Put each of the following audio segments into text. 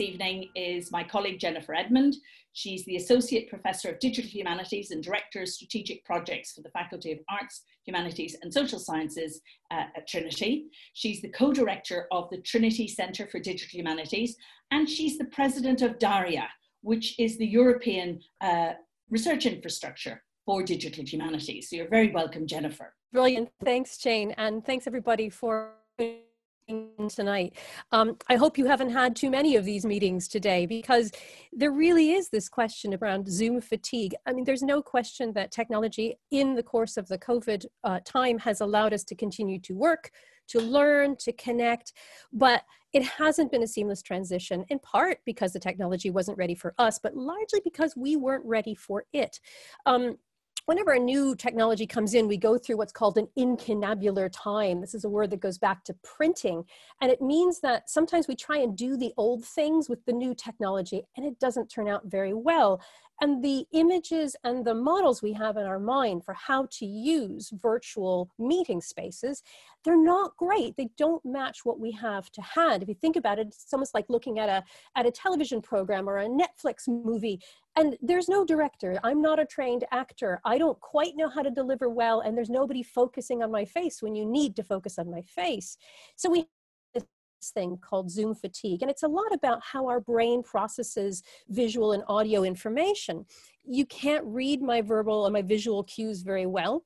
Evening is my colleague Jennifer Edmond. She's the Associate Professor of Digital Humanities and Director of Strategic Projects for the Faculty of Arts, Humanities and Social Sciences uh, at Trinity. She's the co-director of the Trinity Centre for Digital Humanities, and she's the president of DARIAH, which is the European uh, research infrastructure for digital humanities. So you're very welcome, Jennifer. Brilliant. Thanks, Jane. And thanks, everybody, for tonight. Um, I hope you haven't had too many of these meetings today because there really is this question around Zoom fatigue. I mean, there's no question that technology in the course of the COVID uh, time has allowed us to continue to work, to learn, to connect, but it hasn't been a seamless transition, in part because the technology wasn't ready for us, but largely because we weren't ready for it. Um, whenever a new technology comes in, we go through what's called an incunabular time. This is a word that goes back to printing. And it means that sometimes we try and do the old things with the new technology and it doesn't turn out very well. And the images and the models we have in our mind for how to use virtual meeting spaces, they're not great. They don't match what we have to hand. If you think about it, it's almost like looking at a, at a television program or a Netflix movie and there's no director. I'm not a trained actor. I don't quite know how to deliver well, and there's nobody focusing on my face when you need to focus on my face. So we thing called Zoom fatigue, and it's a lot about how our brain processes visual and audio information. You can't read my verbal and my visual cues very well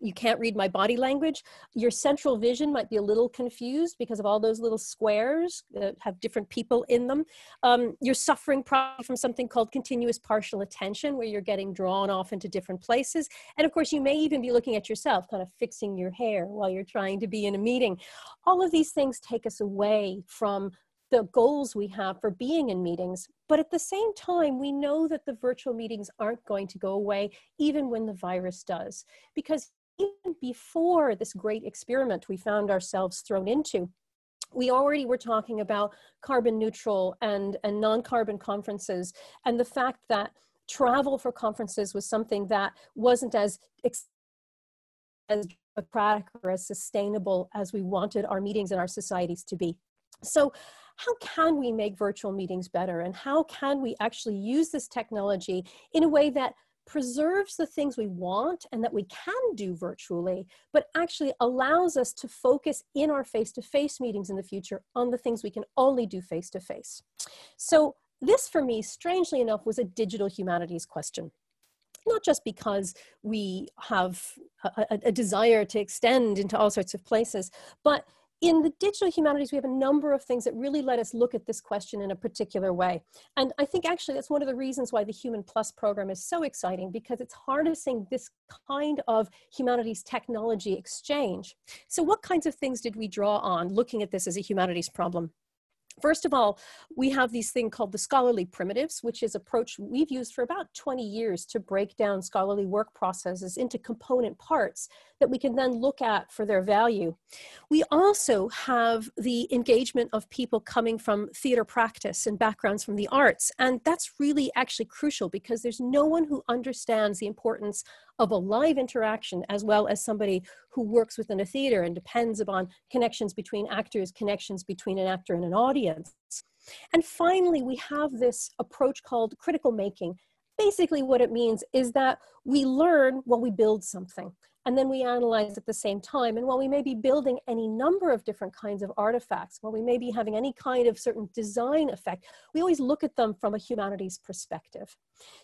you can't read my body language. Your central vision might be a little confused because of all those little squares that have different people in them. Um, you're suffering probably from something called continuous partial attention, where you're getting drawn off into different places. And of course, you may even be looking at yourself, kind of fixing your hair while you're trying to be in a meeting. All of these things take us away from the goals we have for being in meetings. But at the same time, we know that the virtual meetings aren't going to go away even when the virus does. Because even before this great experiment we found ourselves thrown into, we already were talking about carbon neutral and, and non-carbon conferences and the fact that travel for conferences was something that wasn't as as democratic or as sustainable as we wanted our meetings and our societies to be. So how can we make virtual meetings better and how can we actually use this technology in a way that preserves the things we want and that we can do virtually, but actually allows us to focus in our face to face meetings in the future on the things we can only do face to face. So, this for me, strangely enough, was a digital humanities question. Not just because we have a, a, a desire to extend into all sorts of places, but in the digital humanities, we have a number of things that really let us look at this question in a particular way. And I think actually that's one of the reasons why the Human Plus program is so exciting because it's harnessing this kind of humanities technology exchange. So what kinds of things did we draw on looking at this as a humanities problem? First of all, we have these thing called the scholarly primitives, which is approach we've used for about 20 years to break down scholarly work processes into component parts that we can then look at for their value. We also have the engagement of people coming from theater practice and backgrounds from the arts. And that's really actually crucial because there's no one who understands the importance of a live interaction as well as somebody who works within a theater and depends upon connections between actors, connections between an actor and an audience. And finally, we have this approach called critical making. Basically, what it means is that we learn while we build something and then we analyze at the same time. And while we may be building any number of different kinds of artifacts, while we may be having any kind of certain design effect, we always look at them from a humanities perspective.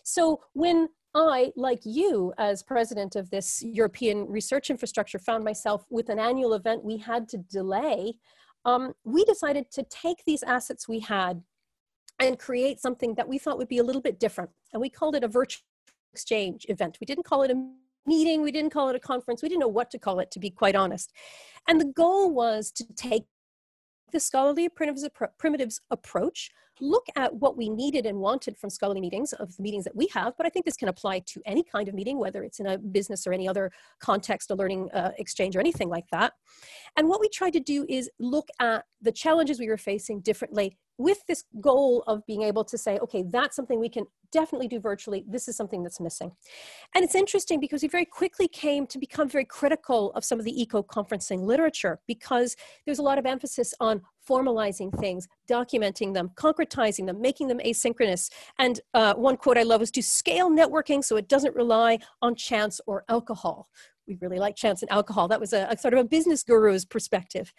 So when I, like you, as president of this European research infrastructure, found myself with an annual event we had to delay, um, we decided to take these assets we had and create something that we thought would be a little bit different. And we called it a virtual exchange event. We didn't call it a meeting, we didn't call it a conference, we didn't know what to call it, to be quite honest. And the goal was to take the scholarly primitives, approach, look at what we needed and wanted from scholarly meetings of the meetings that we have, but I think this can apply to any kind of meeting, whether it's in a business or any other context, a learning uh, exchange or anything like that. And what we tried to do is look at the challenges we were facing differently with this goal of being able to say, okay, that's something we can definitely do virtually. This is something that's missing. And it's interesting because we very quickly came to become very critical of some of the eco conferencing literature because there's a lot of emphasis on formalizing things, documenting them, concretizing them, making them asynchronous. And uh, one quote I love is to scale networking so it doesn't rely on chance or alcohol. We really like chance and alcohol. That was a, a sort of a business guru's perspective.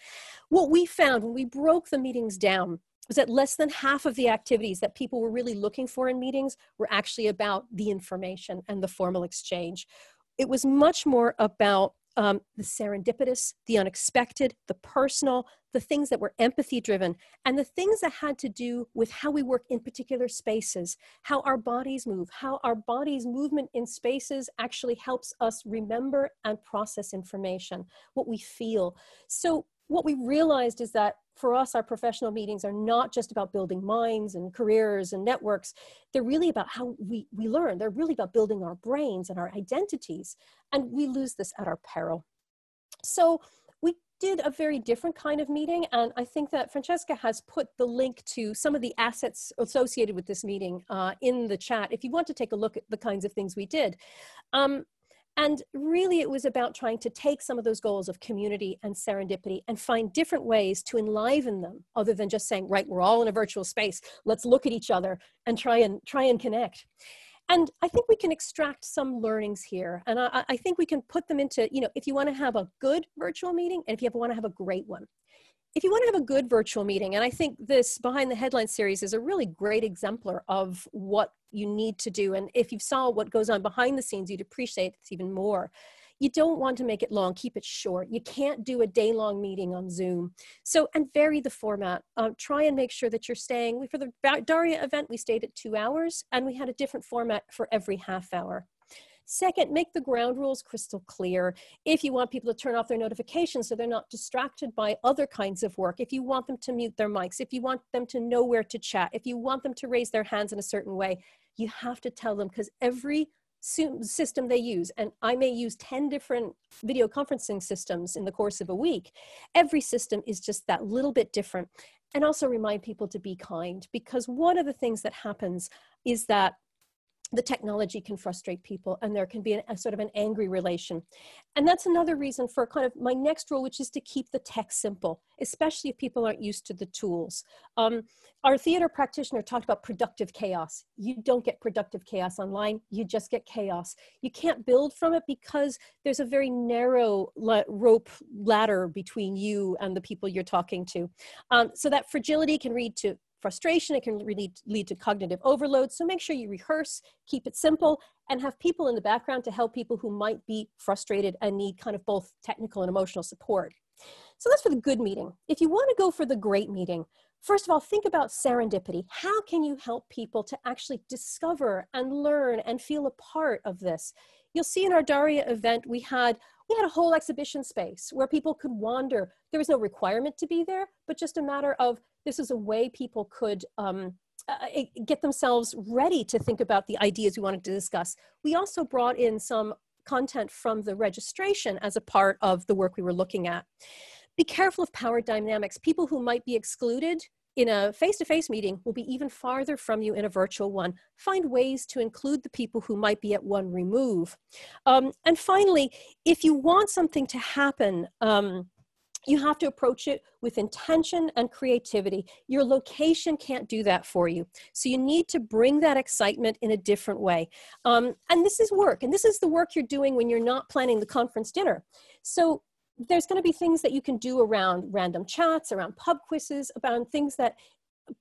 What we found when we broke the meetings down was that less than half of the activities that people were really looking for in meetings were actually about the information and the formal exchange. It was much more about um, the serendipitous, the unexpected, the personal, the things that were empathy driven, and the things that had to do with how we work in particular spaces, how our bodies move, how our bodies' movement in spaces actually helps us remember and process information, what we feel. So, what we realized is that for us, our professional meetings are not just about building minds and careers and networks. They're really about how we, we learn. They're really about building our brains and our identities. And we lose this at our peril. So we did a very different kind of meeting. And I think that Francesca has put the link to some of the assets associated with this meeting uh, in the chat if you want to take a look at the kinds of things we did. Um, and really, it was about trying to take some of those goals of community and serendipity and find different ways to enliven them, other than just saying, right, we're all in a virtual space. Let's look at each other and try and try and connect. And I think we can extract some learnings here. And I, I think we can put them into, you know, if you want to have a good virtual meeting and if you want to have a great one if you want to have a good virtual meeting, and I think this Behind the Headline series is a really great exemplar of what you need to do. And if you saw what goes on behind the scenes, you'd appreciate it even more. You don't want to make it long, keep it short. You can't do a day long meeting on Zoom. So, and vary the format. Uh, try and make sure that you're staying. For the DARIAH event, we stayed at two hours and we had a different format for every half hour. Second, make the ground rules crystal clear. If you want people to turn off their notifications so they're not distracted by other kinds of work, if you want them to mute their mics, if you want them to know where to chat, if you want them to raise their hands in a certain way, you have to tell them because every system they use, and I may use 10 different video conferencing systems in the course of a week, every system is just that little bit different. And also remind people to be kind because one of the things that happens is that the technology can frustrate people and there can be a, a, sort of an angry relation. And that's another reason for kind of my next rule, which is to keep the tech simple, especially if people aren't used to the tools. Um, our theater practitioner talked about productive chaos. You don't get productive chaos online, you just get chaos. You can't build from it because there's a very narrow la rope ladder between you and the people you're talking to. Um, so that fragility can lead to frustration, it can really lead to cognitive overload. So make sure you rehearse, keep it simple, and have people in the background to help people who might be frustrated and need kind of both technical and emotional support. So that's for the good meeting. If you want to go for the great meeting, first of all, think about serendipity. How can you help people to actually discover and learn and feel a part of this? You'll see in our DARIAH event, we had we had a whole exhibition space where people could wander. There was no requirement to be there, but just a matter of this is a way people could um, uh, get themselves ready to think about the ideas we wanted to discuss. We also brought in some content from the registration as a part of the work we were looking at. Be careful of power dynamics. People who might be excluded in a face-to-face meeting will be even farther from you in a virtual one. Find ways to include the people who might be at one remove. Um, and finally, if you want something to happen, um, you have to approach it with intention and creativity. Your location can't do that for you. So you need to bring that excitement in a different way. Um, and this is work, and this is the work you're doing when you're not planning the conference dinner. So there's going to be things that you can do around random chats, around pub quizzes, about things that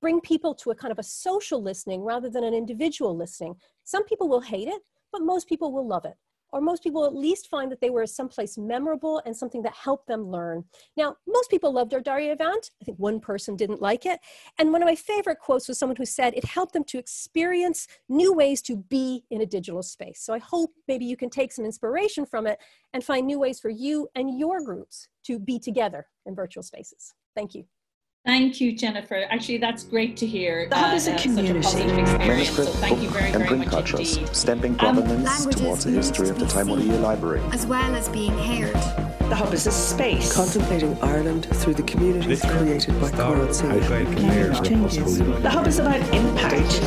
bring people to a kind of a social listening rather than an individual listening. Some people will hate it, but most people will love it or most people at least find that they were someplace memorable and something that helped them learn. Now, most people loved our DARIAH event. I think one person didn't like it. And one of my favorite quotes was someone who said it helped them to experience new ways to be in a digital space. So I hope maybe you can take some inspiration from it and find new ways for you and your groups to be together in virtual spaces. Thank you. Thank you, Jennifer. Actually, that's great to hear. The Hub is a uh, such a community. positive experience. Manuscript, So thank you very, and very print much cultures, indeed. stamping Um, provenance Languages towards the need history to of the be Taimonia seen. Library. as well as being heard. The Hub is a space. Contemplating Ireland through the communities created by Coral Sea. The Hub is about impact.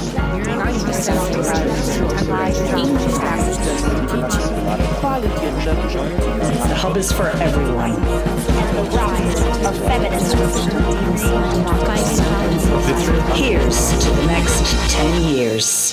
The Hub is for everyone. Here's to the next 10 years.